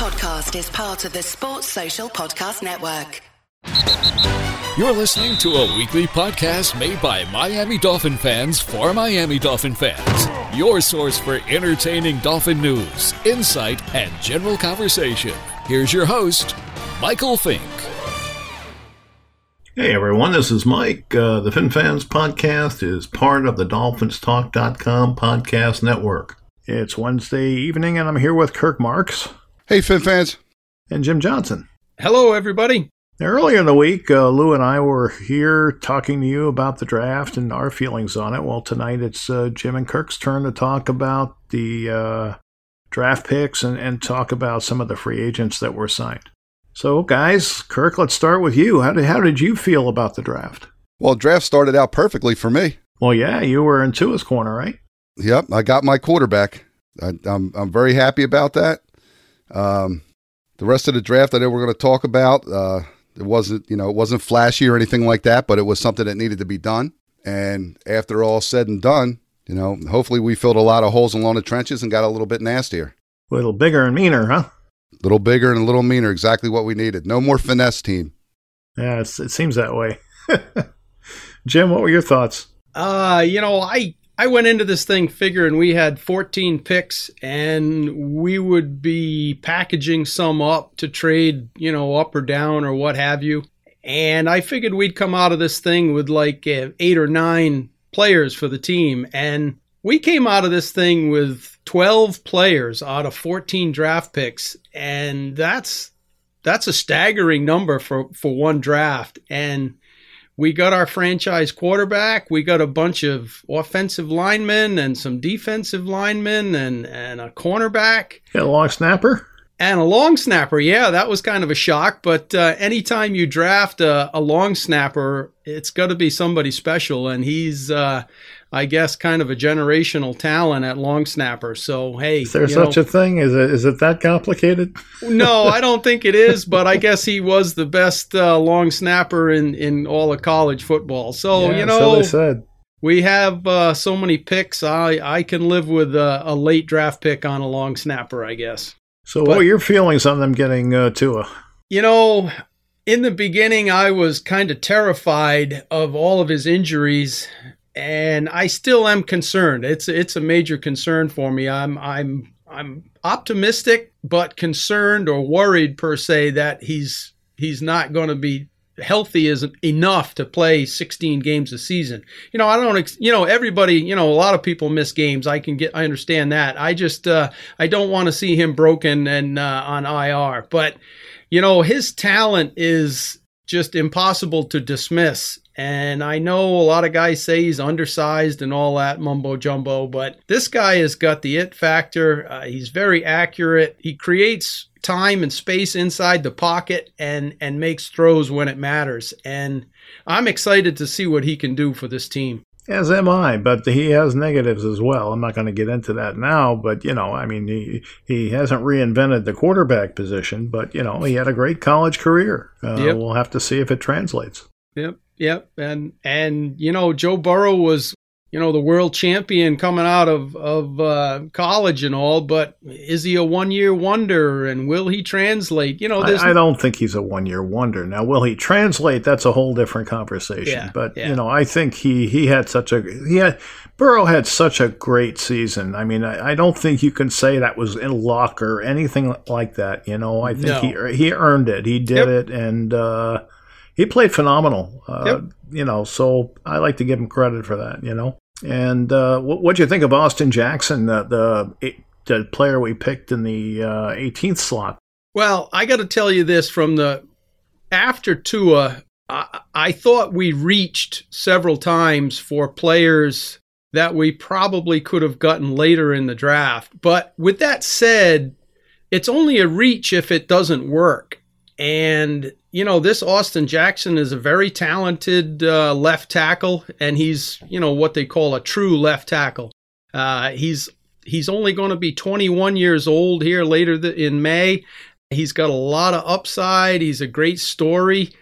podcast is part of the Sports Social Podcast Network. You're listening to a weekly podcast made by Miami Dolphin fans for Miami Dolphin fans. Your source for entertaining Dolphin news, insight, and general conversation. Here's your host, Michael Fink. Hey everyone, this is Mike. Uh, the Fin Fans podcast is part of the DolphinsTalk.com podcast network. It's Wednesday evening, and I'm here with Kirk Marks. Hey, Fin fans. And Jim Johnson. Hello, everybody. Earlier in the week, uh, Lou and I were here talking to you about the draft and our feelings on it. Well, tonight it's uh, Jim and Kirk's turn to talk about the uh, draft picks and, and talk about some of the free agents that were signed. So, guys, Kirk, let's start with you. How did, how did you feel about the draft? Well, draft started out perfectly for me. Well, yeah, you were in Tua's corner, right? Yep, I got my quarterback. I, I'm I'm very happy about that. Um, the rest of the draft, I know we're going to talk about. Uh, it wasn't, you know, it wasn't flashy or anything like that, but it was something that needed to be done. And after all said and done, you know, hopefully we filled a lot of holes along the trenches and got a little bit nastier. A little bigger and meaner, huh? A little bigger and a little meaner, exactly what we needed. No more finesse team. Yeah, it seems that way. Jim, what were your thoughts? Uh, you know, I I went into this thing figuring we had 14 picks and we would be packaging some up to trade, you know, up or down or what have you. And I figured we'd come out of this thing with like uh, eight or nine players for the team. And we came out of this thing with 12 players out of 14 draft picks. And that's that's a staggering number for, for one draft. And we got our franchise quarterback. We got a bunch of offensive linemen and some defensive linemen and, and a cornerback. Got a long snapper? And a long snapper. Yeah, that was kind of a shock. But uh, anytime you draft a, a long snapper, it's got to be somebody special. And he's, uh, I guess, kind of a generational talent at long snapper. So, hey. Is there such know, a thing? Is it, is it that complicated? no, I don't think it is. But I guess he was the best uh, long snapper in, in all of college football. So, yeah, you know. So they said. We have uh, so many picks. I, I can live with a, a late draft pick on a long snapper, I guess. So, but, what were your feelings on them getting uh, Tua? You know, in the beginning, I was kind of terrified of all of his injuries, and I still am concerned. It's it's a major concern for me. I'm I'm I'm optimistic, but concerned or worried per se that he's he's not going to be healthy is enough to play 16 games a season. You know, I don't, you know, everybody, you know, a lot of people miss games. I can get, I understand that. I just, uh, I don't want to see him broken and uh, on IR. But, you know, his talent is just impossible to dismiss. And I know a lot of guys say he's undersized and all that mumbo jumbo, but this guy has got the it factor. Uh, he's very accurate. He creates time and space inside the pocket and and makes throws when it matters. And I'm excited to see what he can do for this team. As am I, but he has negatives as well. I'm not going to get into that now, but you know, I mean, he he hasn't reinvented the quarterback position, but you know, he had a great college career. Uh, yep. We'll have to see if it translates. Yep, yep, and and you know, Joe Burrow was you know, the world champion coming out of of uh, college and all, but is he a one year wonder? And will he translate? You know, I, I, don't think he's a one year wonder. Now, will he translate? That's a whole different conversation. Yeah, but yeah. you know, I think he he had such a he had Burrow had such a great season. I mean, I, I don't think you can say that was in luck or anything like that. You know, I think no. he he earned it. He did yep. it, and. uh he played phenomenal. Uh, yep. You know, so I like to give him credit for that. You know, and uh, what do you think of Austin Jackson, the, the the player we picked in the uh, 18th slot? Well, I got to tell you this from the after Tua, I, I thought we reached several times for players that we probably could have gotten later in the draft. But with that said, it's only a reach if it doesn't work. And, you know, this Austin Jackson is a very talented uh, left tackle, and he's, you know, what they call a true left tackle. Uh, he's he's only going to be 21 years old here later in May. He's got a lot of upside. He's a great story.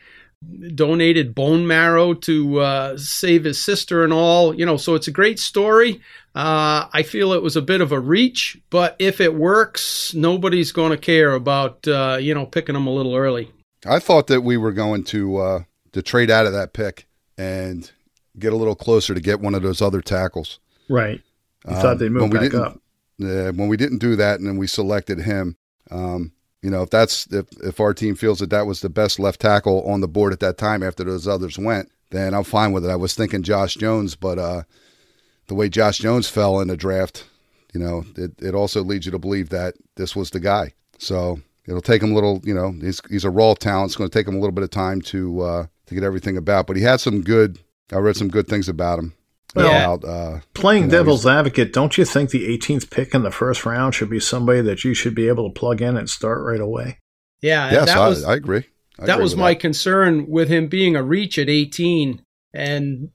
donated bone marrow to uh, save his sister and all. You know, so it's a great story. Uh, I feel it was a bit of a reach, but if it works, nobody's going to care about uh, you know picking them a little early. I thought that we were going to uh, to trade out of that pick and get a little closer to get one of those other tackles. Right. You um, thought they'd move back up. Yeah, when we didn't do that, and then we selected him. Um, you know, if that's if if our team feels that that was the best left tackle on the board at that time after those others went, then I'm fine with it. I was thinking Josh Jones, but uh, the way Josh Jones fell in the draft, you know, it, it also leads you to believe that this was the guy. So it'll take him a little, you know, he's, he's a raw talent. It's going to take him a little bit of time to uh, to get everything about. But he had some good. I read some good things about him. Well, about, uh, playing you know, devil's advocate, don't you think the 18th pick in the first round should be somebody that you should be able to plug in and start right away? Yeah, yes, I, was, I, agree. I that agree was my that. concern with him being a reach at 18, and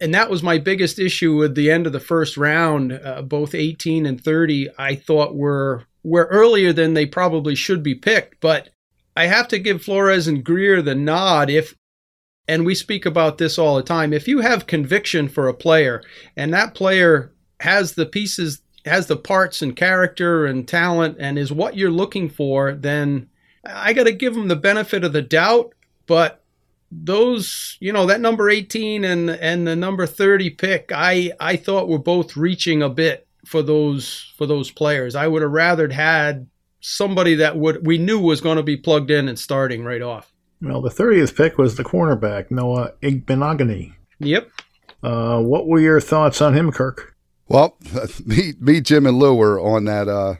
and that was my biggest issue with the end of the first round. Uh, both 18 and 30, I thought were were earlier than they probably should be picked. But I have to give Flores and Grier the nod. If and we speak about this all the time, if you have conviction for a player and that player has the pieces, has the parts and character and talent, and is what you're looking for, then I got to give them the benefit of the doubt. But those you know that number 18 and and the number 30 pick i i thought were both reaching a bit for those for those players. I would have rather had somebody that would we knew was going to be plugged in and starting right off. Well the 30th pick was the cornerback noah igbinoghene yep. Uh, what were your thoughts on him kirk? Well me me jim and lou were on that uh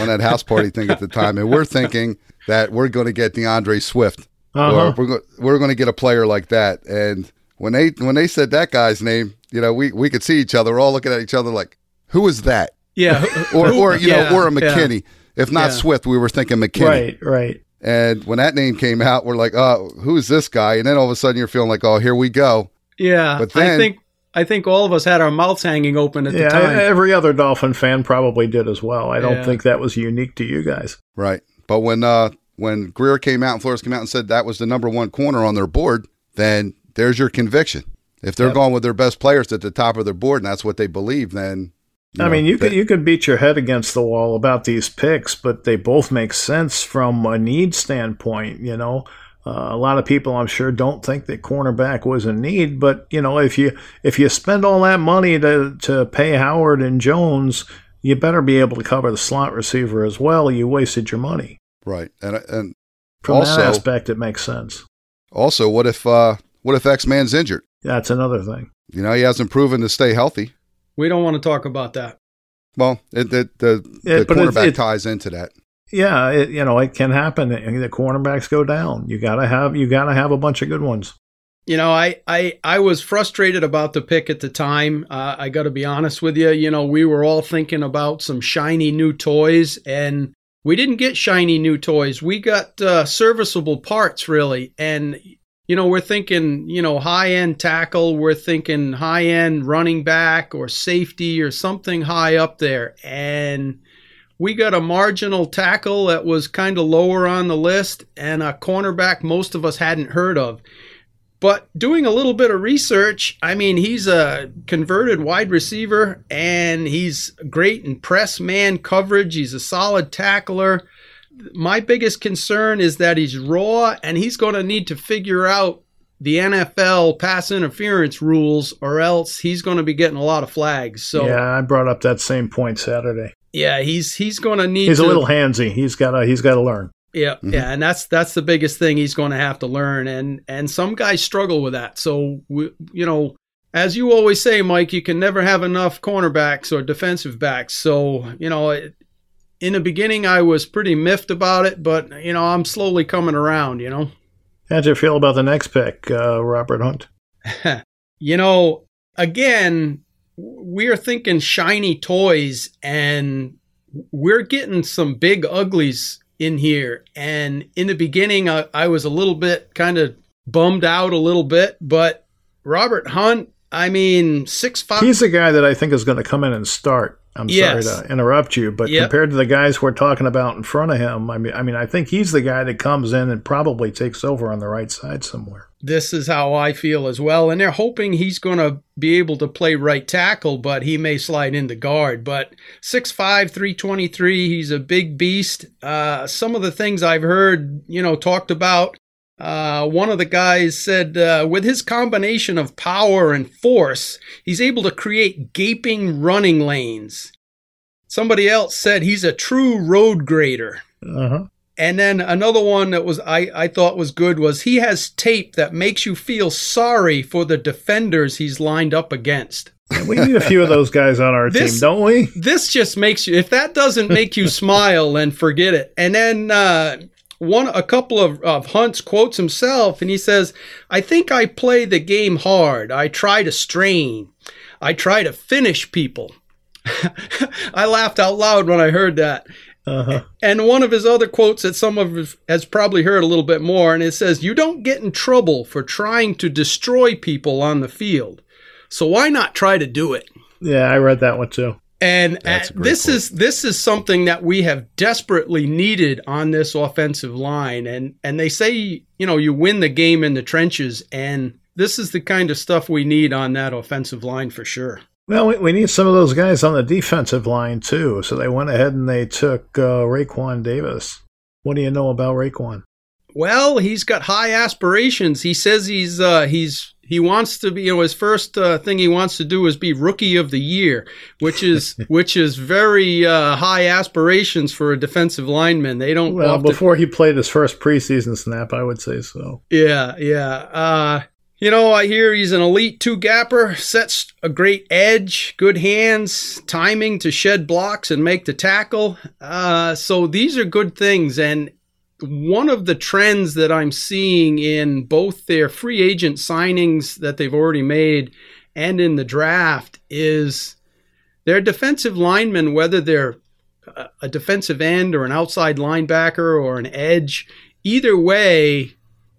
on that house party thing at the time and we're thinking that we're going to get D'Andre Swift uh-huh. we're go- we're going to get a player like that. And when they when they said that guy's name, you know, we we could see each other, we're all looking at each other like, who is that? Yeah, or or you yeah, know, or a McKinney. Yeah. If not yeah. Swift, we were thinking McKinney. Right, right. And when that name came out, we're like, oh, who's this guy? And then all of a sudden, you're feeling like, oh, here we go. Yeah, but then, I think I think all of us had our mouths hanging open at yeah, the time. Every other Dolphin fan probably did as well. I don't think that was unique to you guys. Right. But when uh, when Grier came out and Flores came out and said that was the number one corner on their board, then there's your conviction. If they're yep. going with their best players at the top of their board and that's what they believe, then I know, mean, you could you could beat your head against the wall about these picks, but they both make sense from a need standpoint. You know, uh, a lot of people, I'm sure, don't think that cornerback was a need, but you know, if you if you spend all that money to to pay Howard and Jones, you better be able to cover the slot receiver as well. You wasted your money. Right, and and from also, that aspect, it makes sense. Also, what if uh, what if X Man's injured? That's another thing. You know, he hasn't proven to stay healthy. We don't want to talk about that. Well, it, it the the cornerback it, ties into that. Yeah, it, you know, it can happen. The cornerbacks go down. You gotta have you gotta have a bunch of good ones. You know, I I I was frustrated about the pick at the time. Uh, I got to be honest with you. You know, we were all thinking about some shiny new toys, and we didn't get shiny new toys. We got uh, serviceable parts, really. And, you know, we're thinking, you know, high end tackle, we're thinking high end running back or safety or something high up there. And we got a marginal tackle that was kind of lower on the list and a cornerback most of us hadn't heard of. But doing a little bit of research, I mean, he's a converted wide receiver and he's great in press man coverage. He's a solid tackler. My biggest concern is that he's raw and he's going to need to figure out the NFL pass interference rules or else he's going to be getting a lot of flags. So Yeah, I brought up that same point Saturday. Yeah, he's he's going to need He's to, a little handsy. He's got to he's got to learn. Yeah, mm-hmm. yeah, and that's that's the biggest thing he's going to have to learn, and and some guys struggle with that. So we, you know, as you always say, Mike, you can never have enough cornerbacks or defensive backs. So you know, in the beginning, I was pretty miffed about it, but you know, I'm slowly coming around. You know, how'd you feel about the next pick, uh, Robert Hunt? you know, again, we're thinking shiny toys, and we're getting some big uglies in here. And in the beginning, I, I was a little bit kind of bummed out a little bit, but Robert Hunt, I mean, six five. He's the guy that I think is going to come in and start. I'm yes. sorry to interrupt you, but yep. compared to the guys we're talking about in front of him, I mean, I mean, I think he's the guy that comes in and probably takes over on the right side somewhere. This is how I feel as well, and they're hoping he's going to be able to play right tackle, but he may slide into guard. But 6'5", 323, he's a big beast. Uh, some of the things I've heard, you know, talked about uh, one of the guys said, uh, with his combination of power and force, he's able to create gaping running lanes. Somebody else said he's a true road grader. Uh-huh. And then another one that was I, I thought was good was he has tape that makes you feel sorry for the defenders he's lined up against. We need a few of those guys on our this, team, don't we? This just makes you if that doesn't make you smile, then forget it. And then uh, one a couple of, of Hunt's quotes himself, and he says, "I think I play the game hard. I try to strain. I try to finish people." I laughed out loud when I heard that. Uh-huh. And one of his other quotes that some of us has probably heard a little bit more, and it says, "You don't get in trouble for trying to destroy people on the field, so why not try to do it?" Yeah, I read that one too. And this point. is this is something that we have desperately needed on this offensive line. And and they say you know you win the game in the trenches, and this is the kind of stuff we need on that offensive line for sure. Well, we, we need some of those guys on the defensive line too. So they went ahead and they took uh, Raekwon Davis. What do you know about Raekwon? Well, he's got high aspirations. He says he's uh, he's he wants to be you know his first uh, thing he wants to do is be rookie of the year which is which is very uh, high aspirations for a defensive lineman they don't well before he played his first preseason snap i would say so yeah yeah uh, you know i hear he's an elite two gapper sets a great edge good hands timing to shed blocks and make the tackle. Uh, so these are good things and one of the trends that I'm seeing in both their free agent signings that they've already made and in the draft is their defensive linemen, whether they're a defensive end or an outside linebacker or an edge, either way,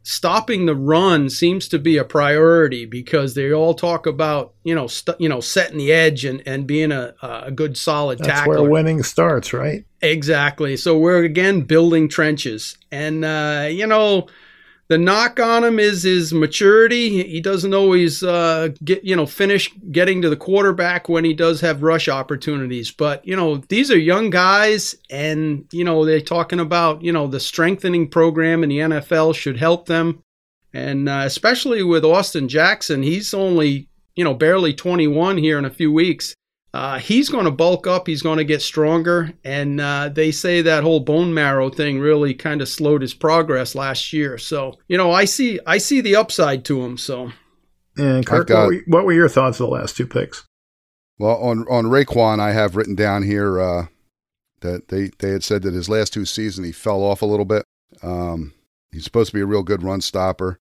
stopping the run seems to be a priority because they all talk about you know st- you know setting the edge and, and being a, a good solid tackle. That's tackler. where winning starts, right? Exactly. So we're again building trenches, and uh, you know the knock on him is his maturity. He doesn't always uh, get you know finish getting to the quarterback when he does have rush opportunities. But you know these are young guys, and you know they're talking about you know the strengthening program in the NFL should help them, and uh, especially with Austin Jackson, he's only you know barely 21 here in a few weeks. Uh, he's going to bulk up. He's going to get stronger. And uh, they say that whole bone marrow thing really kind of slowed his progress last year. So you know, I see I see the upside to him. So. And Kirk, got, what, were, what, were, your thoughts of the last two picks? Well, on on Raekwon, I have written down here uh, that they they had said that his last two seasons he fell off a little bit. Um, he's supposed to be a real good run stopper.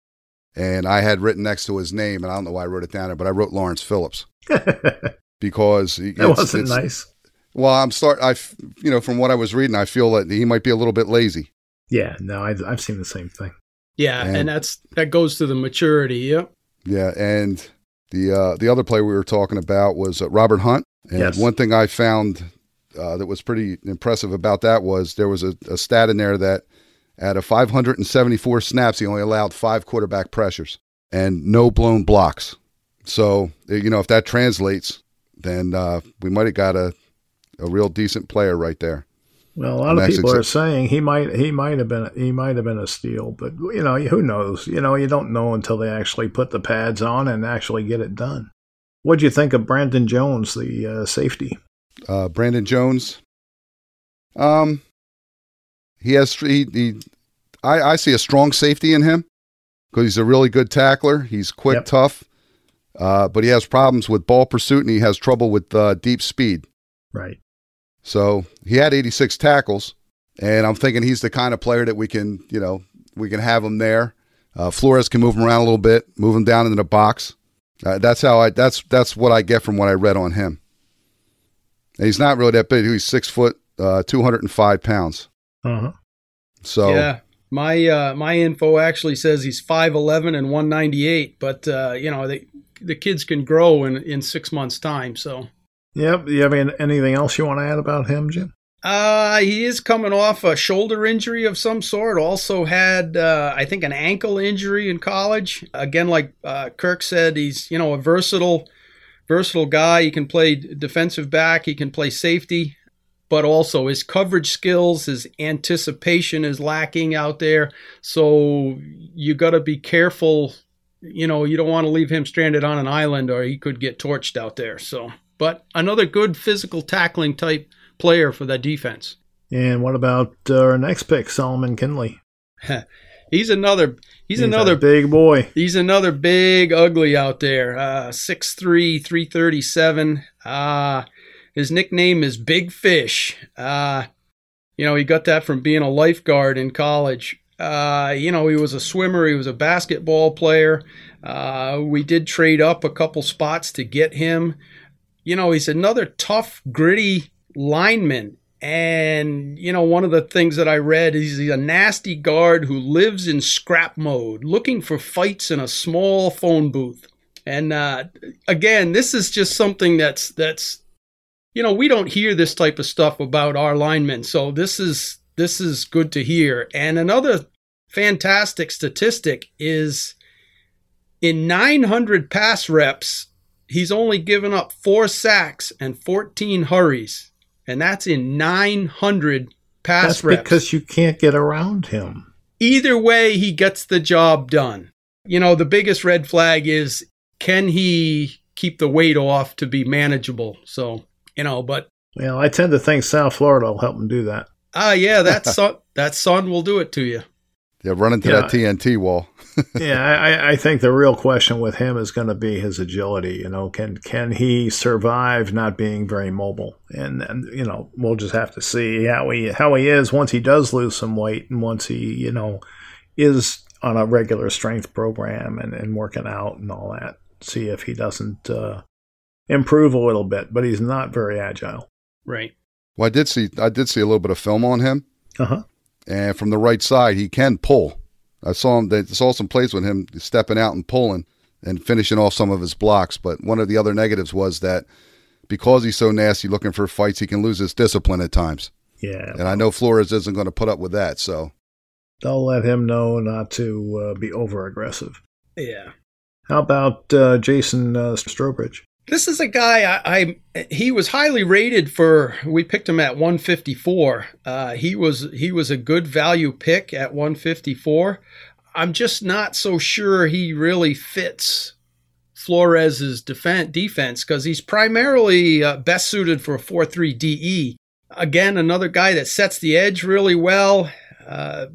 And I had written next to his name, and I don't know why I wrote it down there, but I wrote Lawrence Phillips. because it wasn't it's, nice. Well, I'm start. I, you know, from what I was reading, I feel that he might be a little bit lazy. Yeah, no, I've, I've seen the same thing. Yeah, and, and that's that goes to the maturity. Yep. Yeah, and the uh, the other player we were talking about was uh, Robert Hunt. And yes. one thing I found uh, that was pretty impressive about that was there was a, a stat in there that out of 574 snaps, he only allowed five quarterback pressures and no blown blocks. So, you know, if that translates, then uh, we might have got a, a real decent player right there. Well, a lot of people are saying he might he might have been he might have been a steal, but you know who knows? You know you don't know until they actually put the pads on and actually get it done. What do you think of Brandon Jones, the uh, safety? Uh, Brandon Jones, um, he has he, he I, I see a strong safety in him because he's a really good tackler. He's quick, yep. tough. Uh, but he has problems with ball pursuit and he has trouble with uh, deep speed. Right. So he had 86 tackles, and I'm thinking he's the kind of player that we can, you know, we can have him there. Uh, Flores can move him around a little bit, move him down into the box. Uh, that's how I. That's that's what I get from what I read on him. And he's not really that big. He's six foot, uh, 205 pounds. Uh-huh. So yeah, my uh, my info actually says he's 5'11 and 198, but uh, you know they the kids can grow in in six months time. So Yep. Do you have anything else you want to add about him, Jim? Uh, he is coming off a shoulder injury of some sort. Also had, uh, I think, an ankle injury in college. Again, like uh, Kirk said, he's you know a versatile, versatile guy. He can play defensive back. He can play safety, but also his coverage skills, his anticipation is lacking out there. So you got to be careful. You know, you don't want to leave him stranded on an island, or he could get torched out there. So, but another good physical tackling type player for that defense. And what about uh, our next pick, Solomon Kindley? he's another. He's, he's another big boy. He's another big ugly out there. Uh, 6'3", 337. Uh, his nickname is Big Fish. Uh, you know, he got that from being a lifeguard in college. Uh, you know, he was a swimmer. He was a basketball player. Uh, we did trade up a couple spots to get him. You know, he's another tough, gritty lineman. And, you know, one of the things that I read is he's a nasty guard who lives in scrap mode, looking for fights in a small phone booth. And uh, again, this is just something that's that's you know we don't hear this type of stuff about our linemen, so this is this is good to hear. And another fantastic statistic is in 900 pass reps, he's only given up four sacks and 14 hurries and that's in 900 pass that's reps. because you can't get around him. Either way, he gets the job done. You know, the biggest red flag is can he keep the weight off to be manageable? So, you know, but. Well, I tend to think South Florida will help him do that. Ah, uh, yeah, that sun, that sun will do it to you. Yeah, run into yeah. that TNT wall. yeah, I, I, think the real question with him is going to be his agility. You know, can can he survive not being very mobile? And, and you know, we'll just have to see how he how he is once he does lose some weight and once he you know is on a regular strength program and, and working out and all that. See if he doesn't uh, improve a little bit, but he's not very agile. Right. Well, I did see I did see a little bit of film on him. Uh huh and from the right side he can pull. I saw him. They saw some plays with him stepping out and pulling and finishing off some of his blocks. But one of the other negatives was that because he's so nasty, looking for fights, he can lose his discipline at times. Yeah, and I know Flores isn't going to put up with that. So they'll let him know not to uh, be over aggressive. Yeah. How about uh, Jason uh, Strowbridge? This is a guy I, I, he was highly rated for. We picked him at 154. Uh, he was he was a good value pick at 154. I'm just not so sure he really fits Flores's defense defense because he's primarily uh, best suited for a 4-3 DE. Again, another guy that sets the edge really well. Uh,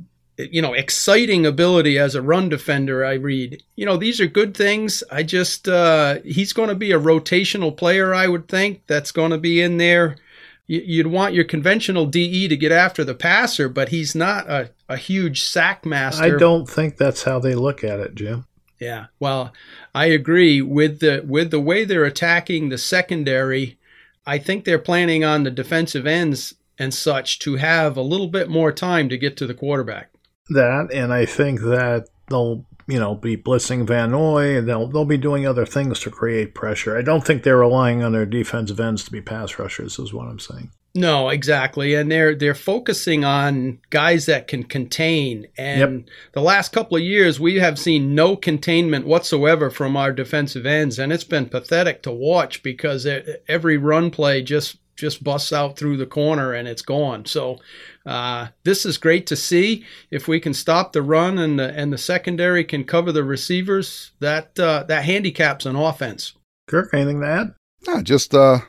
you know, exciting ability as a run defender, I read. You know, these are good things. I just, uh, he's going to be a rotational player, I would think, that's going to be in there. You'd want your conventional DE to get after the passer, but he's not a, a huge sack master. I don't think that's how they look at it, Jim. Yeah, well, I agree with the with the way they're attacking the secondary. I think they're planning on the defensive ends and such to have a little bit more time to get to the quarterback that, and I think that they'll you know be blitzing Van Noy, and they'll they'll be doing other things to create pressure. I don't think they're relying on their defensive ends to be pass rushers, is what I'm saying. No, exactly, and they're they're focusing on guys that can contain. And yep. the last couple of years, we have seen no containment whatsoever from our defensive ends, and it's been pathetic to watch because every run play just just busts out through the corner and it's gone. So uh, this is great to see. If we can stop the run and the and the secondary can cover the receivers, that uh, that handicaps an offense. Kirk, anything to add? No, just uh,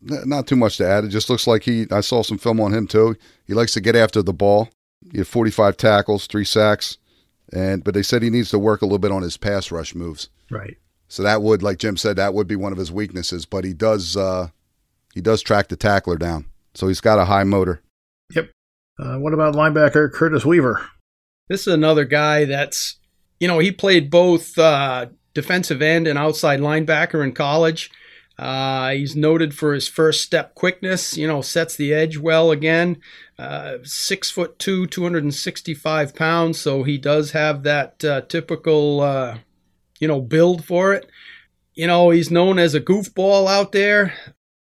not too much to add. It just looks like he. I saw some film on him too. He likes to get after the ball. He had 45 tackles, three sacks, and but they said he needs to work a little bit on his pass rush moves. Right. So that would, like Jim said, that would be one of his weaknesses. But he does uh, he does track the tackler down. So he's got a high motor. Yep. Uh, what about linebacker Curtis Weaver? This is another guy that's, you know, he played both uh, defensive end and outside linebacker in college. Uh, he's noted for his first step quickness. You know, sets the edge well again. Uh, six foot two, 265 pounds. So he does have that uh, typical, uh, you know, build for it. You know, he's known as a goofball out there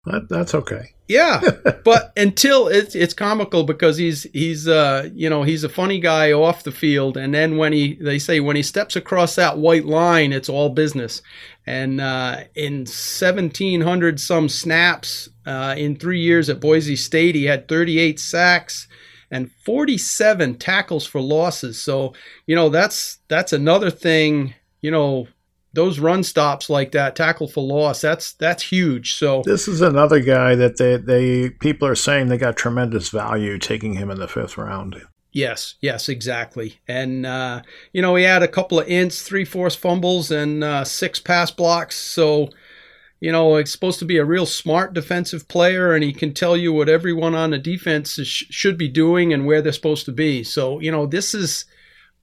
That, that's okay. Yeah, but until it's it's comical because he's he's uh you know he's a funny guy off the field, and then when he they say when he steps across that white line, it's all business. And uh, in seventeen hundred some snaps uh, in three years at Boise State, he had thirty eight sacks and 47 tackles for losses. So, you know, that's that's another thing, you know, those run stops like that, tackle for loss, that's that's huge. So this is another guy that they they people are saying they got tremendous value taking him in the fifth round. Yes, yes, exactly. And uh, you know, he had a couple of ints, three forced fumbles, and uh, six pass blocks. So you know, he's supposed to be a real smart defensive player, and he can tell you what everyone on the defense is, should be doing and where they're supposed to be. So, you know, this is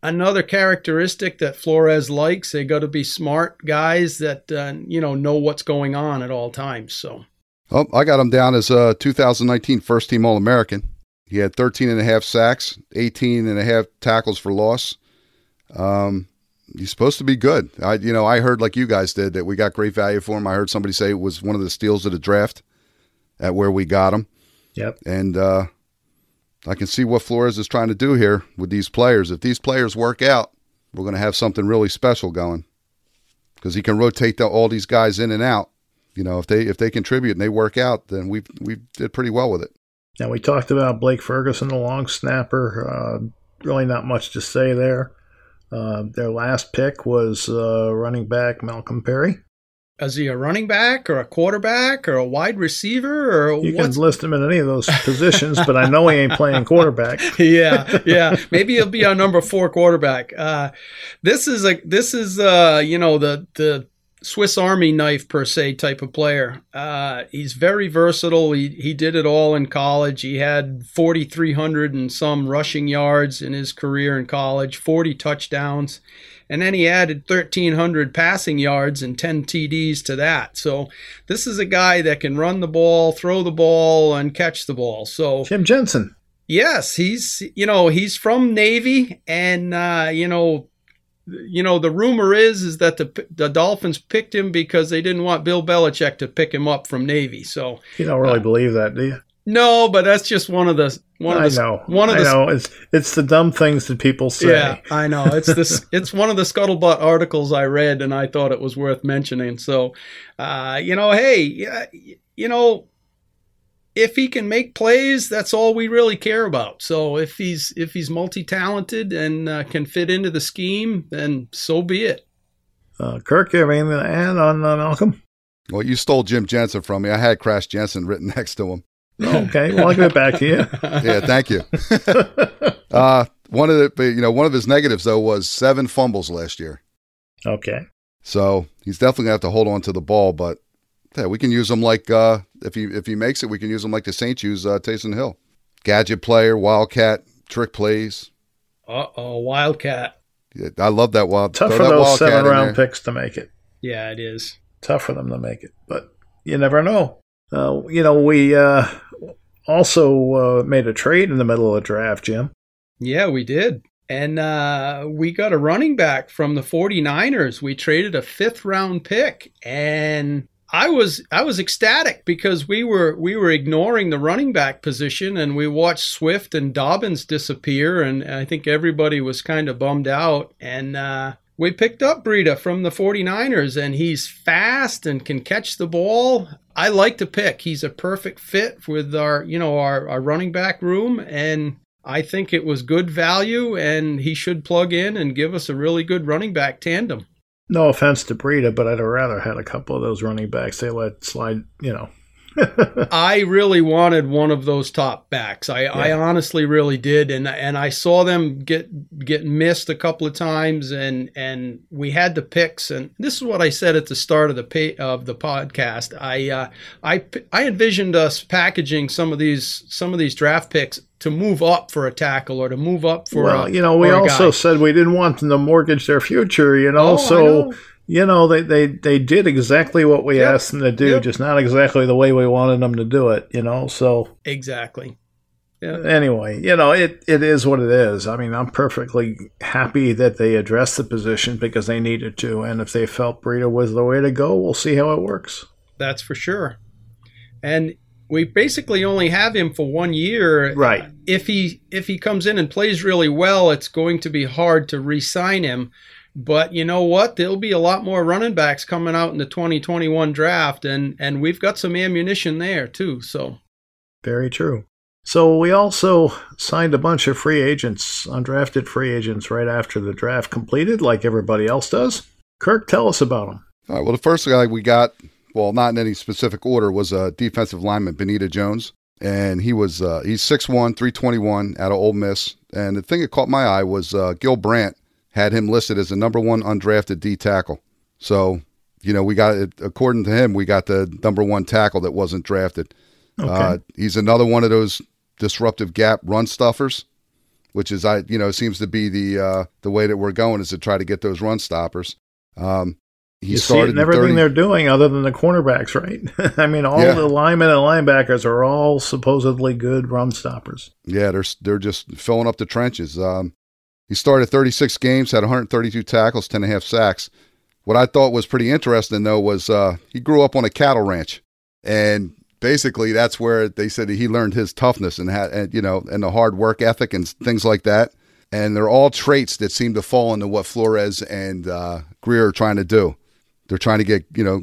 another characteristic that Flores likes. They got to be smart guys that uh, you know know what's going on at all times. So, oh, I got him down as a 2019 first team All American. He had 13 and a half sacks, 18 and a half tackles for loss. Um, he's supposed to be good. I, you know, I heard like you guys did that we got great value for him. I heard somebody say it was one of the steals of the draft at where we got him. Yep. And uh, I can see what Flores is trying to do here with these players. If these players work out, we're going to have something really special going because he can rotate the, all these guys in and out. You know, if they if they contribute and they work out, then we we did pretty well with it. Now we talked about Blake Ferguson, the long snapper. Uh, really, not much to say there. Uh, their last pick was uh, running back Malcolm Perry. Is he a running back or a quarterback or a wide receiver or you what's... can list him in any of those positions, but I know he ain't playing quarterback. yeah, yeah. Maybe he'll be our number four quarterback. Uh, this is a this is uh, you know the the Swiss Army knife per se type of player. Uh, he's very versatile. He he did it all in college. He had 4,300 and some rushing yards in his career in college, 40 touchdowns and then he added 1,300 passing yards and 10 TDs to that. So this is a guy that can run the ball, throw the ball, and catch the ball. So Jim Jensen. Yes, he's you know he's from Navy, and uh, you know you know the rumor is is that the the Dolphins picked him because they didn't want Bill Belichick to pick him up from Navy. So you don't really uh, believe that, do you? No, but that's just one of the one of I the know. one of I the know. It's it's the dumb things that people say. Yeah, I know. It's this it's one of the scuttlebutt articles I read and I thought it was worth mentioning. So, uh, you know, hey, you know, if he can make plays, that's all we really care about. So if he's if he's multi-talented and uh, can fit into the scheme, then so be it. Uh, Kirk, you have anything to add on uh, Malcolm? Well, you stole Jim Jensen from me. I had Crash Jensen written next to him. Okay, well, I'll give it back to you. yeah, thank you. uh, one of the, you know, one of his negatives though was seven fumbles last year. Okay. So he's definitely gonna have to hold on to the ball, but yeah, we can use him like uh, if he if he makes it, we can use him like the Saints use uh, Taysom Hill, gadget player, wildcat, trick plays. Uh oh, wildcat. Yeah, I love that wild. Tough for those seven round picks to make it. Yeah, it is tough for them to make it, but you never know. Uh, you know, we uh, also uh, made a trade in the middle of the draft, Jim. Yeah, we did. And uh, we got a running back from the 49ers. We traded a fifth round pick. And I was I was ecstatic because we were we were ignoring the running back position and we watched Swift and Dobbins disappear and I think everybody was kind of bummed out and uh, we picked up Breida from the 49ers and he's fast and can catch the ball. I like to pick. He's a perfect fit with our, you know, our, our running back room and I think it was good value and he should plug in and give us a really good running back tandem. No offense to Breida, but I'd have rather had a couple of those running backs. They let slide, you know, I really wanted one of those top backs. I, yeah. I honestly really did, and and I saw them get get missed a couple of times, and and we had the picks. And this is what I said at the start of the pay, of the podcast. I uh, I I envisioned us packaging some of these some of these draft picks to move up for a tackle or to move up for. Well, a, you know, we also said we didn't want them to mortgage their future. You know, oh, so you know, they, they, they did exactly what we yep. asked them to do, yep. just not exactly the way we wanted them to do it, you know, so. Exactly. Yeah. Anyway, you know, it, it is what it is. I mean, I'm perfectly happy that they addressed the position because they needed to. And if they felt Breida was the way to go, we'll see how it works. That's for sure. and we basically only have him for one year. Right. If he if he comes in and plays really well, it's going to be hard to re-sign him. But you know what? There'll be a lot more running backs coming out in the 2021 draft, and and we've got some ammunition there too. So. Very true. So we also signed a bunch of free agents, undrafted free agents, right after the draft completed, like everybody else does. Kirk, tell us about them. All right. Well, the first guy we got well, not in any specific order, was a defensive lineman, Benito Jones. And he was uh, he's 6'1", 321 out of Ole Miss. And the thing that caught my eye was uh, Gil Brandt had him listed as the number one undrafted D tackle. So, you know, we got it according to him, we got the number one tackle that wasn't drafted. Okay. Uh, he's another one of those disruptive gap run stuffers, which is I you know seems to be the uh, the way that we're going is to try to get those run stoppers. Um, he you see it in everything 30... they're doing other than the cornerbacks, right? I mean, all yeah. the linemen and linebackers are all supposedly good run stoppers. Yeah, they're they're just filling up the trenches. Um, he started 36 games, had 132 tackles, 10 and a half sacks. What I thought was pretty interesting though was uh, he grew up on a cattle ranch, and basically that's where they said he learned his toughness and had and you know and the hard work ethic and things like that. And they're all traits that seem to fall into what Flores and uh, Grier are trying to do. They're trying to get, you know,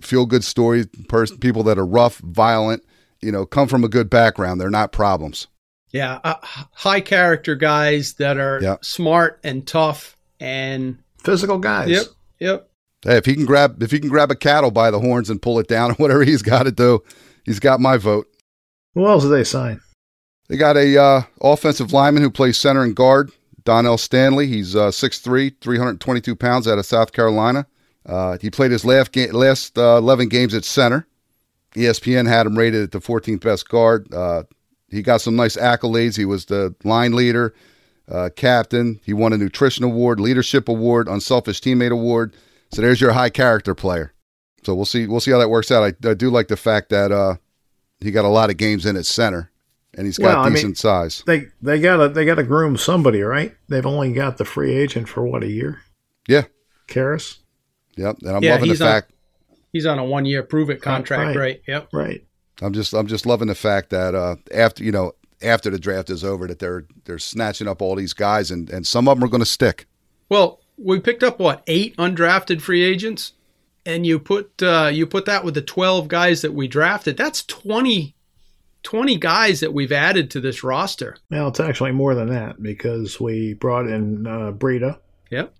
feel good stories, pers- people that are rough, violent, you know, come from a good background. They're not problems. Yeah, uh, high character guys that are yep. smart and tough and physical guys. Yep. Yep. Hey, if he can grab if he can grab a cattle by the horns and pull it down or whatever he's got to do, he's got my vote. Who else did they sign? They got a uh, offensive lineman who plays center and guard, Donell Stanley. He's uh, 6'3", 322 pounds out of South Carolina. Uh, he played his last, ga- last uh, 11 games at center. ESPN had him rated at the 14th best guard. He got some nice accolades. He was the line leader, uh, captain. He won a nutrition award, leadership award, unselfish teammate award. So there's your high character player. So we'll see. We'll see how that works out. I, I do like the fact that uh, he got a lot of games in at center, and he's got well, decent I mean, size. They they got to they got to groom somebody, right? They've only got the free agent for what a year. Yeah, Karras. Yep, and I'm yeah, loving the fact on, he's on a one year prove it contract, right. right? Yep, right. I'm just I'm just loving the fact that uh, after you know after the draft is over that they're they're snatching up all these guys and and some of them are going to stick. Well, we picked up what eight undrafted free agents, and you put uh, you put that with the twelve guys that we drafted. That's 20, 20 guys that we've added to this roster. Well, it's actually more than that because we brought in uh, Breida. Yep.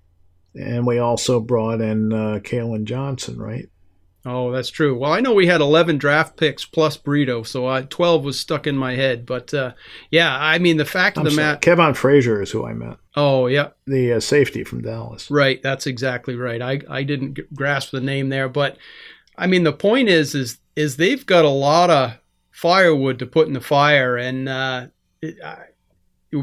And we also brought in uh, Kalen Johnson, right? Oh, that's true. Well, I know we had 11 draft picks plus Burrito, so uh, 12 was stuck in my head. But uh, yeah, I mean, the fact I'm of the matter. Kavon Frazier is who I meant. Oh, yeah. The uh, safety from Dallas. Right. That's exactly right. I, I didn't g- grasp the name there. But I mean, the point is, is, is they've got a lot of firewood to put in the fire. And uh, it,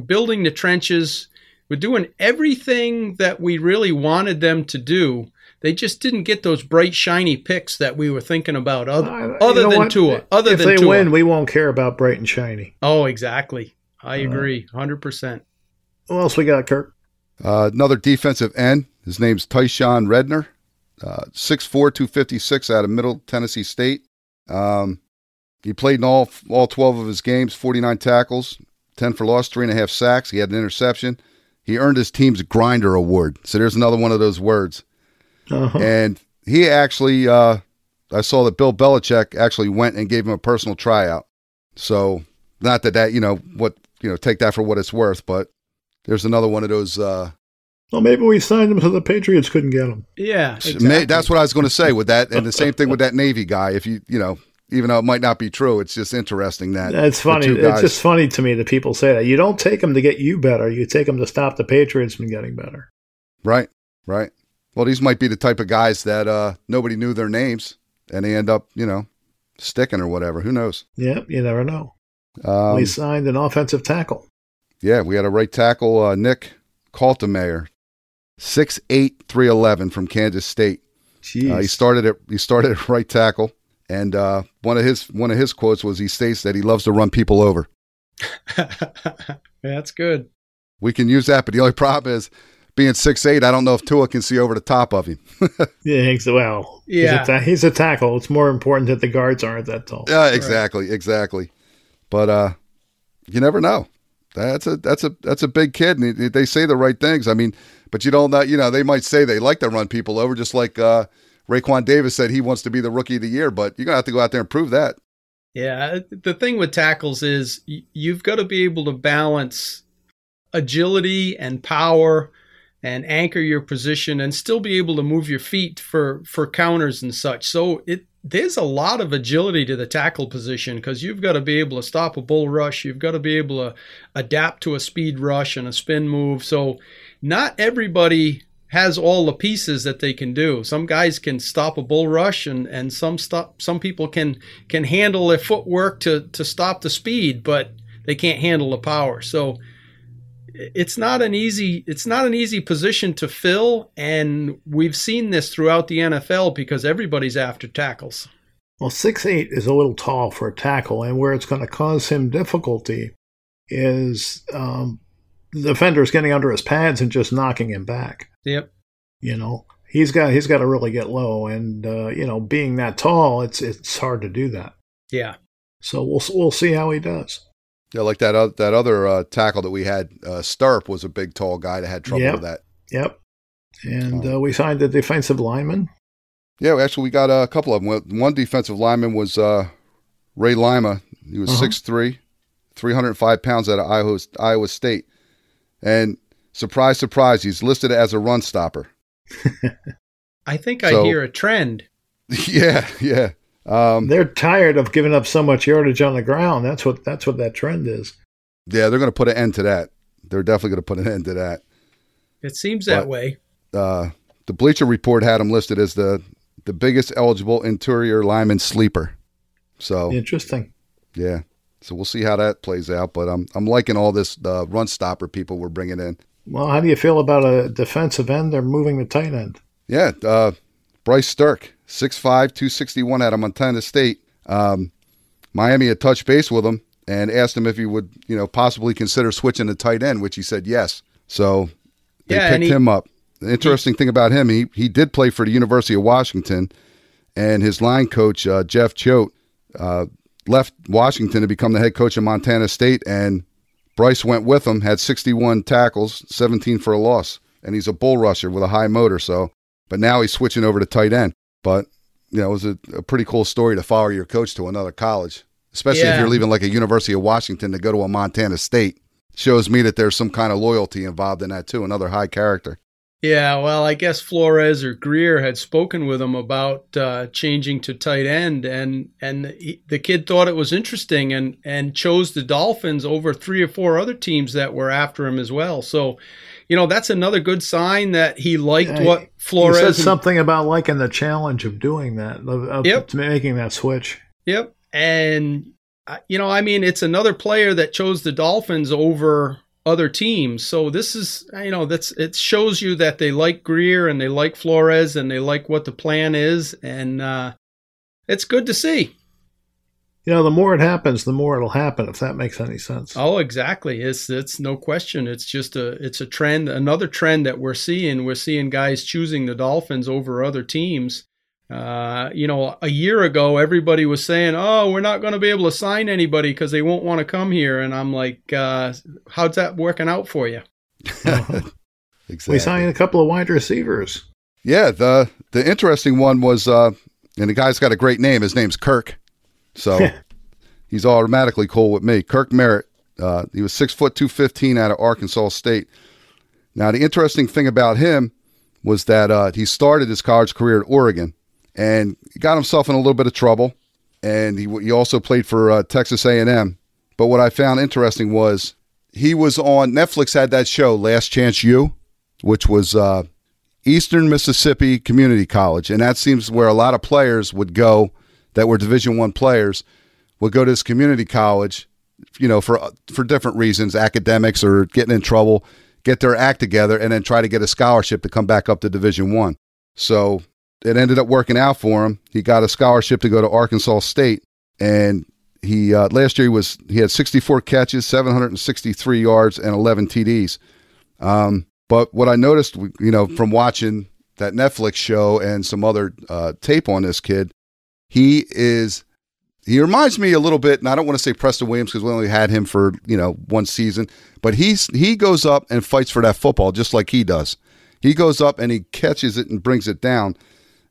building the trenches we're doing everything that we really wanted them to do. They just didn't get those bright, shiny picks that we were thinking about. Other, uh, other than what? Tua, other if than they Tua. win, we won't care about bright and shiny. Oh, exactly. I uh, agree, hundred percent. What else we got, Kirk? Uh, another defensive end. His name's Tyshun Render, uh, 6'4", 256 out of Middle Tennessee State. Um, he played in all all twelve of his games, forty nine tackles, ten for loss, three and a half sacks. He had an interception. He earned his team's grinder award. So there's another one of those words. Uh-huh. And he actually, uh, I saw that Bill Belichick actually went and gave him a personal tryout. So not that that you know what you know take that for what it's worth, but there's another one of those. Uh, well, maybe we signed him so the Patriots couldn't get him. Yeah, exactly. that's what I was going to say with that, and the same thing with that Navy guy. If you you know even though it might not be true. It's just interesting that it's funny. It's just funny to me that people say that. You don't take them to get you better. You take them to stop the Patriots from getting better. Right. Right. Well, these might be the type of guys that uh, nobody knew their names, and they end up, you know, sticking or whatever. Who knows? Yeah, you never know. Um, we signed an offensive tackle. Yeah, we had a right tackle, uh, Nick Kaltmayer, six eight three eleven from Kansas State. Uh, he started at he started at right tackle. And uh, one of his one of his quotes was he states that he loves to run people over. That's good. We can use that, but the only problem is being six eight, I don't know if Tua can see over the top of him. yeah, well, yeah, he's a, ta- he's a, tackle. It's more important that the guards aren't that tall. Yeah, exactly, right. exactly. But uh, you never know. That's a that's a that's a big kid, and they say the right things. I mean, but you don't know. You know, they might say they like to run people over, just like uh, Raekwon Davis said he wants to be the rookie of the year. But you're gonna have to go out there and prove that. Yeah, the thing with tackles is you've got to be able to balance agility and power and anchor your position and still be able to move your feet for for counters and such. So it there's a lot of agility to the tackle position because you've got to be able to stop a bull rush, you've got to be able to adapt to a speed rush and a spin move. So not everybody has all the pieces that they can do. Some guys can stop a bull rush and, and some stop some people can can handle their footwork to to stop the speed, but they can't handle the power. So it's not an easy it's not an easy position to fill and we've seen this throughout the NFL because everybody's after tackles. Well, six eight is a little tall for a tackle, and where it's going to cause him difficulty is um, the defender's getting under his pads and just knocking him back. Yep. You know, he's got he's got to really get low, and uh, you know, being that tall, it's it's hard to do that. Yeah. So we'll we'll see how he does. Yeah, like that uh, that other uh, tackle that we had, uh, Starp was a big, tall guy that had trouble yep. with that. Yep. And uh, we signed a defensive lineman. Yeah, actually, we got a couple of them. One defensive lineman was uh, Ray Lima. He was uh-huh. 6'3", 305 pounds out of Iowa, Iowa State. And surprise, surprise, he's listed as a run stopper. I think I hear a trend. Yeah, yeah. Um, they're tired of giving up so much yardage on the ground. That's what that's what that trend is. Yeah, they're going to put an end to that. They're definitely going to put an end to that. It seems that way. Uh, the Bleacher Report had him listed as the the biggest eligible interior lineman sleeper. So interesting. Yeah. So we'll see how that plays out. But I'm I'm liking all this uh, run stopper people we're bringing in. Well, how do you feel about a defensive end? They're moving the tight end. Yeah, uh, Bryce Sterk 6'5", 261 out of Montana State. Um, Miami had touched base with him and asked him if he would, you know, possibly consider switching to tight end, which he said yes. So they yeah, picked he, him up. The interesting he, thing about him, he he did play for the University of Washington, and his line coach uh, Jeff Choate uh, left Washington to become the head coach of Montana State, and Bryce went with him, had 61 tackles, 17 for a loss, and he's a bull rusher with a high motor. So, but now he's switching over to tight end. But you know, it was a, a pretty cool story to follow your coach to another college, especially yeah. if you're leaving like a University of Washington to go to a Montana State. Shows me that there's some kind of loyalty involved in that too. Another high character. Yeah, well, I guess Flores or Grier had spoken with him about uh, changing to tight end, and and he, the kid thought it was interesting, and and chose the Dolphins over three or four other teams that were after him as well. So you know, that's another good sign that he liked yeah, what Flores said something about liking the challenge of doing that, of, of yep. making that switch. Yep. And uh, you know, I mean, it's another player that chose the Dolphins over other teams. So this is, you know, that's it shows you that they like Grier and they like Flores and they like what the plan is, and uh, it's good to see you know, the more it happens, the more it'll happen. If that makes any sense. Oh, exactly. It's it's no question. It's just a it's a trend, another trend that we're seeing. We're seeing guys choosing the Dolphins over other teams. Uh, you know, a year ago, everybody was saying, "Oh, we're not going to be able to sign anybody because they won't want to come here." And I'm like, uh, "How's that working out for you?" exactly. We signed a couple of wide receivers. Yeah, the the interesting one was, uh, and the guy's got a great name. His name's Kirk. So he's automatically cool with me. Kirk Merritt, uh, he was six foot two fifteen out of Arkansas State. Now the interesting thing about him was that uh, he started his college career at Oregon, and got himself in a little bit of trouble. And he he also played for uh, Texas A and M. But what I found interesting was he was on Netflix had that show Last Chance U, which was uh, Eastern Mississippi Community College, and that seems where a lot of players would go that were Division One players would go to this community college, you know, for for different reasons, academics or getting in trouble, get their act together, and then try to get a scholarship to come back up to Division One. So it ended up working out for him. He got a scholarship to go to Arkansas State, and he uh, last year he was he had 64 catches, 763 yards, and 11 TDs. Um, But what I noticed, you know, from watching that Netflix show and some other uh, tape on this kid, he is he reminds me a little bit, and I don't want to say Preston Williams because we only had him for you know one season, but he's he goes up and fights for that football just like he does. He goes up and he catches it and brings it down.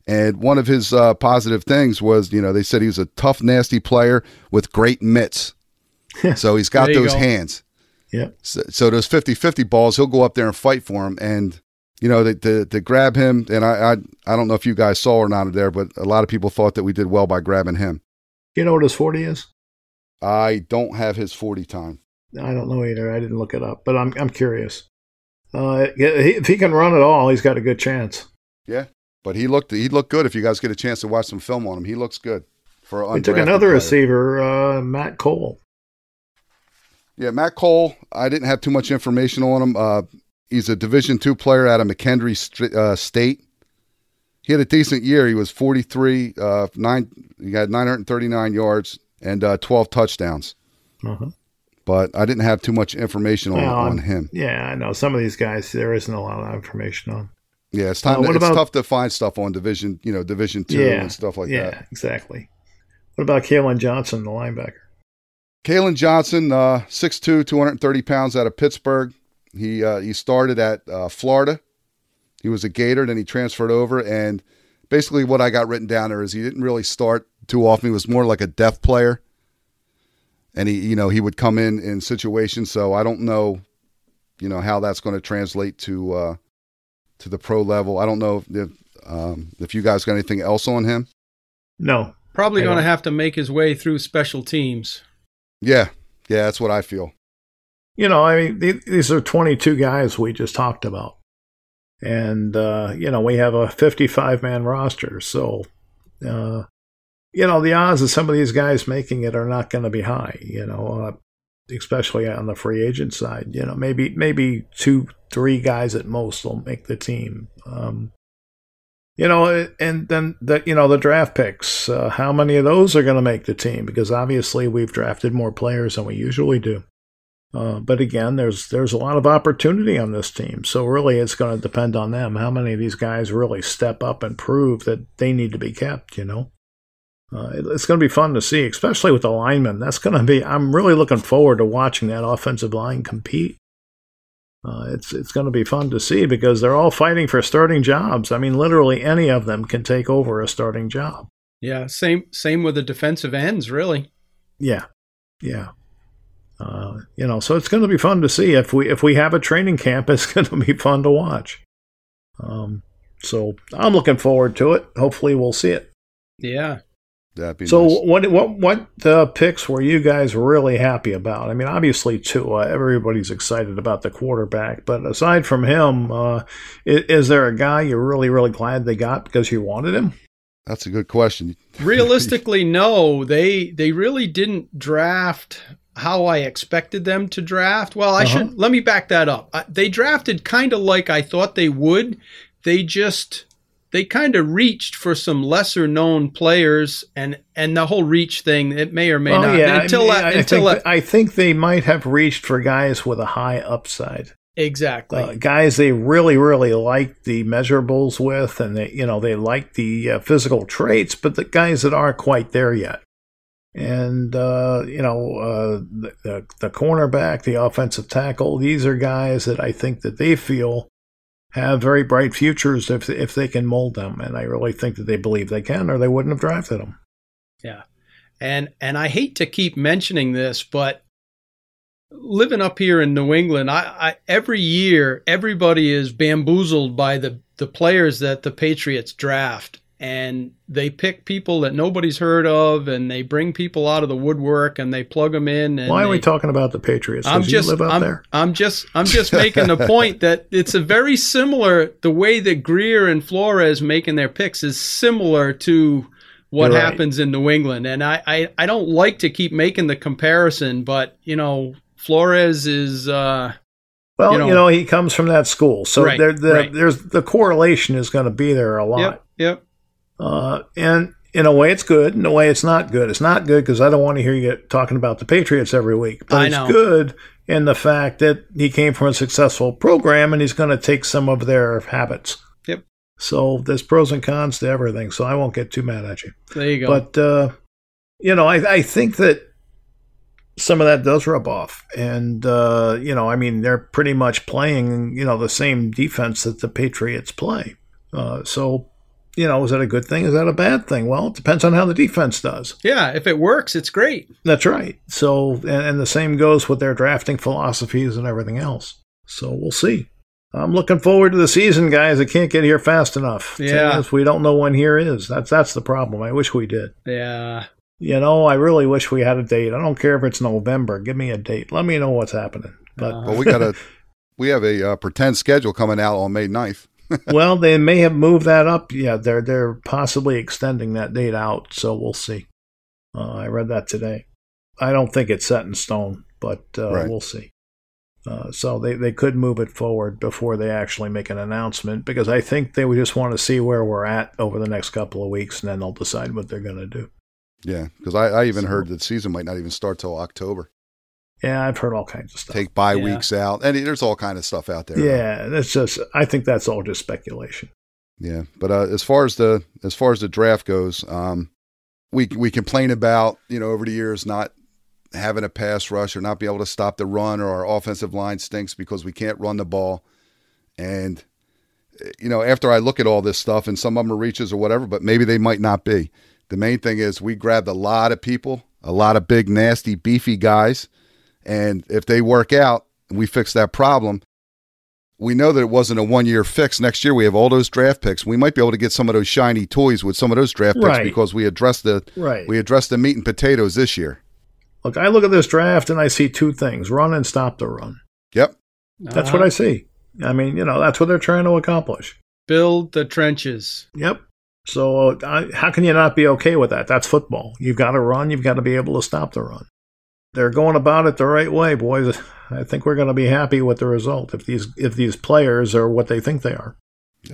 And one of his uh, positive things was, you know, they said he was a tough, nasty player with great mitts. so he's got those go. hands. Yeah. So, so, those 50 50 balls, he'll go up there and fight for him. And, you know, to, to, to grab him, and I, I, I don't know if you guys saw or not there, but a lot of people thought that we did well by grabbing him. You know what his 40 is? I don't have his 40 time. I don't know either. I didn't look it up, but I'm, I'm curious. Uh, if he can run at all, he's got a good chance. Yeah, but he looked he looked good. If you guys get a chance to watch some film on him, he looks good. For we took another player. receiver, uh, Matt Cole. Yeah, Matt Cole. I didn't have too much information on him. Uh, he's a Division two player out of McKendree St- uh, State. He had a decent year. He was 43, uh, nine. He had 939 yards and uh, 12 touchdowns. Uh-huh but I didn't have too much information on, well, on him. Yeah, I know some of these guys there isn't a lot of information on. Yeah, it's time. Uh, to, it's about, tough to find stuff on division, you know, division two yeah, and stuff like yeah, that. Yeah, exactly. What about Kylan Johnson, the linebacker? Kylan Johnson, uh, 6'2", 230 pounds out of Pittsburgh. He uh, he started at uh, Florida. He was a Gator, then he transferred over, and basically what I got written down there is he didn't really start too often. He was more like a depth player and he you know he would come in in situations. So I don't know, you know how that's going to translate to uh, to the pro level. I don't know if um, if you guys got anything else on him. No, probably going to have to make his way through special teams. Yeah, yeah, that's what I feel. You know, I mean, these are 22 guys we just talked about. And, uh, you know, we have a 55 man roster. So, uh, you know, the odds of some of these guys making it are not going to be high, you know, uh, especially on the free agent side. You know, maybe maybe two, three guys at most will make the team. Um, you know, and then the you know the draft picks. Uh, how many of those are going to make the team? Because obviously we've drafted more players than we usually do. Uh, but again, there's there's a lot of opportunity on this team, so really it's going to depend on them. How many of these guys really step up and prove that they need to be kept? You know. Uh, it's going to be fun to see, especially with the linemen. That's going to be. I'm really looking forward to watching that offensive line compete. Uh, it's it's going to be fun to see because they're all fighting for starting jobs. I mean, literally any of them can take over a starting job. Yeah, same same with the defensive ends, really. Yeah, yeah. Uh, you know, so it's going to be fun to see if we if we have a training camp. It's going to be fun to watch. Um, so I'm looking forward to it. Hopefully, we'll see it. Yeah, That'd be so nice. what what what uh, picks were you guys really happy about? I mean, obviously, too, uh, everybody's excited about the quarterback, but aside from him, uh, is, is, there a guy you're really really glad they got because you wanted him? That's a good question. Realistically, no. They they really didn't draft how I expected them to draft. Well, I uh-huh. should let me back that up. they drafted kind of like I thought they would. They just they kind of reached for some lesser known players and and the whole reach thing it may or may well, not yeah, until I, mean, I, until think, I think they might have reached for guys with a high upside exactly uh, guys they really really like the measurables with and they you know they like the uh, physical traits but the guys that aren't quite there yet and uh, you know uh, the, the, cornerback the offensive tackle these are guys that i think that they feel have very bright futures if if they can mold them, and I really think that they believe they can, or they wouldn't have drafted them. Yeah, and and I hate to keep mentioning this, but living up here in New England, I, I every year everybody is bamboozled by the the players that the Patriots draft and they pick people that nobody's heard of and they bring people out of the woodwork and they plug them in why are they, we talking about the patriots Does i'm just I'm, there? I'm just i'm just making the point that it's a very similar the way that Grier and flores making their picks is similar to what right. happens in new england and I, I i don't like to keep making the comparison but you know flores is uh well, you know, you know, he comes from that school, so right, there, the, right. there's the correlation is going to be there a lot. Yep. yep. Uh, and in a way, it's good. In a way, it's not good. It's not good because I don't want to hear you talking about the Patriots every week. But I it's know. good in the fact that he came from a successful program and he's going to take some of their habits. Yep. So there's pros and cons to everything. So I won't get too mad at you. There you go. But uh, you know, I, I think that some of that does rub off, and uh, you know, I mean, they're pretty much playing you know the same defense that the Patriots play. Uh, so, you know, is that a good thing? Is that a bad thing? Well, it depends on how the defense does. yeah, if it works, it's great. That's right. So, and, and the same goes with their drafting philosophies and everything else. So we'll see. I'm looking forward to the season, guys. I can't get here fast enough. Yeah. is, we don't know when here is. That's that's the problem. I wish we did. Yeah. You know, I really wish we had a date. I don't care if it's November. Give me a date. Let me know what's happening. But Uh-huh. But we got a we have a uh, pretend schedule coming out on May 9th. Well, they may have moved that up. Yeah, they're they're possibly extending that date out. So we'll see. Uh, I read that today. I don't think it's set in stone, but uh, Right. we'll see. Uh, so they, they could move it forward before they actually make an announcement because I think they would just want to see where we're at over the next couple of weeks and then they'll decide what they're going to do. Yeah, because I, I even So- heard that the season might not even start till October. Yeah, I've heard all kinds of stuff. Take bye Yeah. weeks out, and there's all kind of stuff out there. yeah, that's just. I think that's all just speculation. Yeah, but uh, as far as the as far as the draft goes, um, we we complain about you know over the years not having a pass rush or not be able to stop the run or our offensive line stinks because we can't run the ball, and you know after I look at all this stuff and some of them are reaches or whatever, but maybe they might not be. The main thing is we grabbed a lot of people, a lot of big nasty beefy guys, and if they work out and we fix that problem, we know that it wasn't a one year fix. Next year we have all those draft picks. We might be able to get some of those shiny toys with some of those draft picks Right. because we addressed the Right. we addressed the meat and potatoes this year. Look, I look at this draft and I see two things: run and stop the run. Yep. That's Uh-huh. what I see. I mean, you know, that's what they're trying to accomplish. build the trenches. Yep. So I, how can you not be okay with that? That's football. You've got to run. You've got to be able to stop the run. They're going about it the right way, boys. I think we're going to be happy with the result if these if these players are what they think they are.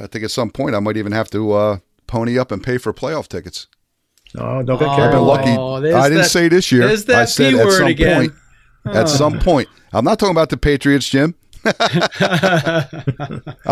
I think at some point I might even have to uh, pony up and pay for playoff tickets. Oh, don't get Oh, I've carried been away. lucky. I didn't that- say this year. there's that I said P at word some again. point. At some point, I'm not talking about the Patriots, Jim. I'm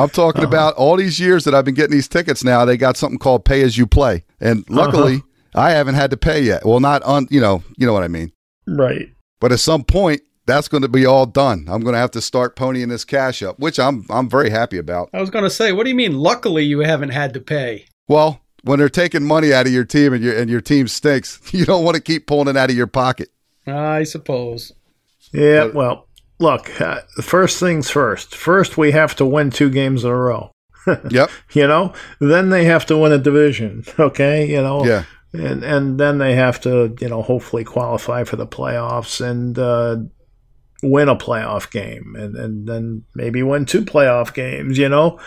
talking Uh-huh. about all these years that I've been getting these tickets. Now they got something called pay as you play, and Uh-huh. luckily I haven't had to pay yet. Well, not on you know you know what I mean. Right. But at some point, that's going to be all done. I'm going to have to start ponying this cash up, which I'm I'm very happy about. I was going to say, what do you mean? Luckily, you haven't had to pay. Well, when they're taking money out of your team and your and your team stinks, you don't want to keep pulling it out of your pocket. I suppose. Yeah. But- well, look. Uh, first things first. First, we have to win two games in a row. Yep. You know. Then they have to win a division. Okay. You know. Yeah. And and then they have to you know hopefully qualify for the playoffs and uh, win a playoff game and and then maybe win two playoff games you know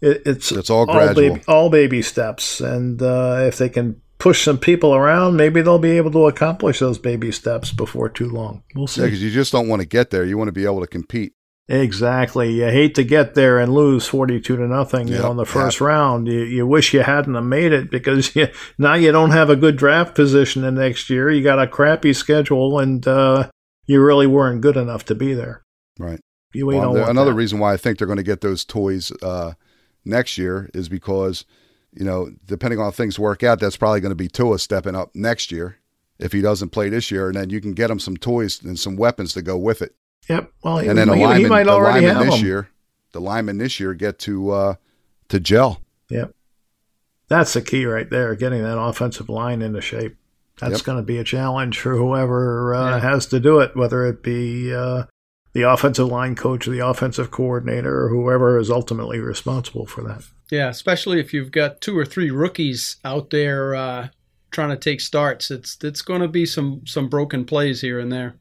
it, it's It's all gradual. baby, all baby steps and uh, if they can push some people around maybe they'll be able to accomplish those baby steps before too long we'll see Yeah, because you just don't want to get there. You want to be able to compete. Exactly. You hate to get there and lose forty-two to nothing. Yep. in the first round, you, you wish you hadn't have made it because you, now you don't have a good draft position the next year. You got a crappy schedule, and uh, you really weren't good enough to be there. Right. You, we Well, don't the- another that. reason why I think they're going to get those toys uh, next year is because, you know, depending on how things work out, that's probably going to be Tua stepping up next year if he doesn't play this year, and then you can get him some toys and some weapons to go with it. Yep. Well, he, And then the he, he linemen, might the already linemen have this them. year, the linemen this year get to uh, to gel. Yep. That's the key right there, getting that offensive line into shape. That's Yep. going to be a challenge for whoever uh, Yeah. has to do it, whether it be uh, the offensive line coach, or the offensive coordinator, or whoever is ultimately responsible for that. Yeah, especially if you've got two or three rookies out there uh, trying to take starts. It's it's going to be some some broken plays here and there.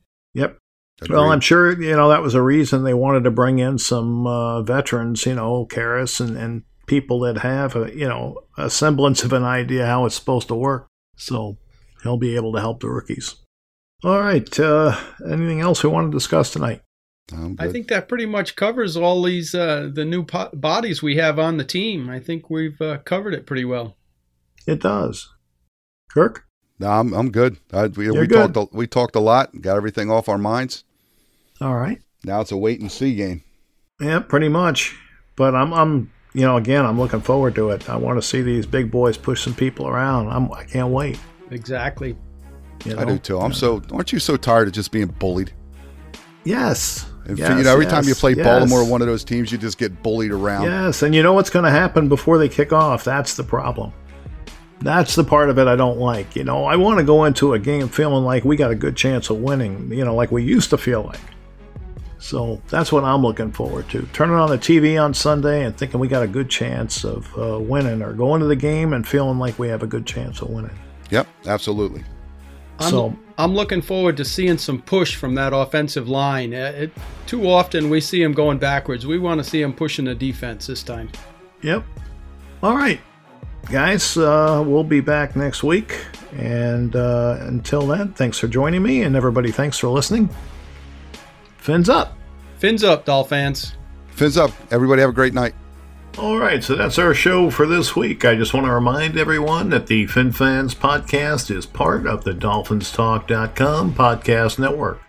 Yep. Well, I'm sure you know that was a reason they wanted to bring in some uh, veterans, you know, Karras and, and people that have a you know a semblance of an idea how it's supposed to work. So he'll be able to help the rookies. All right. Uh, anything else we want to discuss tonight? I'm I good. think that pretty much covers all these uh, the new po- bodies we have on the team. I think we've uh, covered it pretty well. It does. Kirk? No, I'm I'm good. I, we, we good. talked a, we talked a lot, got everything off our minds. All right. Now it's a wait and see game. Yeah, pretty much. But I'm I'm you know again I'm looking forward to it. I want to see these big boys push some people around. I'm I can't wait. Exactly. You know? I do too. I'm so aren't you so tired of just being bullied? Yes. And yes, you know, every yes, time you play yes. Baltimore, one of those teams, you just get bullied around. Yes, and you know what's going to happen before they kick off? That's the problem. That's the part of it I don't like. You know, I want to go into a game feeling like we got a good chance of winning, you know, like we used to feel like. So that's what I'm looking forward to. Turning on the TV on Sunday and thinking we got a good chance of uh, winning, or going to the game and feeling like we have a good chance of winning. Yep, absolutely. I'm, so I'm looking forward to seeing some push from that offensive line. Uh, it, too often we see them going backwards. We want to see them pushing the defense this time. Yep. All right, guys. Uh, we'll be back next week. And uh, until then, thanks for joining me, and everybody, thanks for listening. Fins up. Fins up, Doll fans. Fins up. Everybody have a great night. All right, so that's our show for this week. I just want to remind everyone that the FinFans podcast is part of the DolphinsTalk.com podcast network.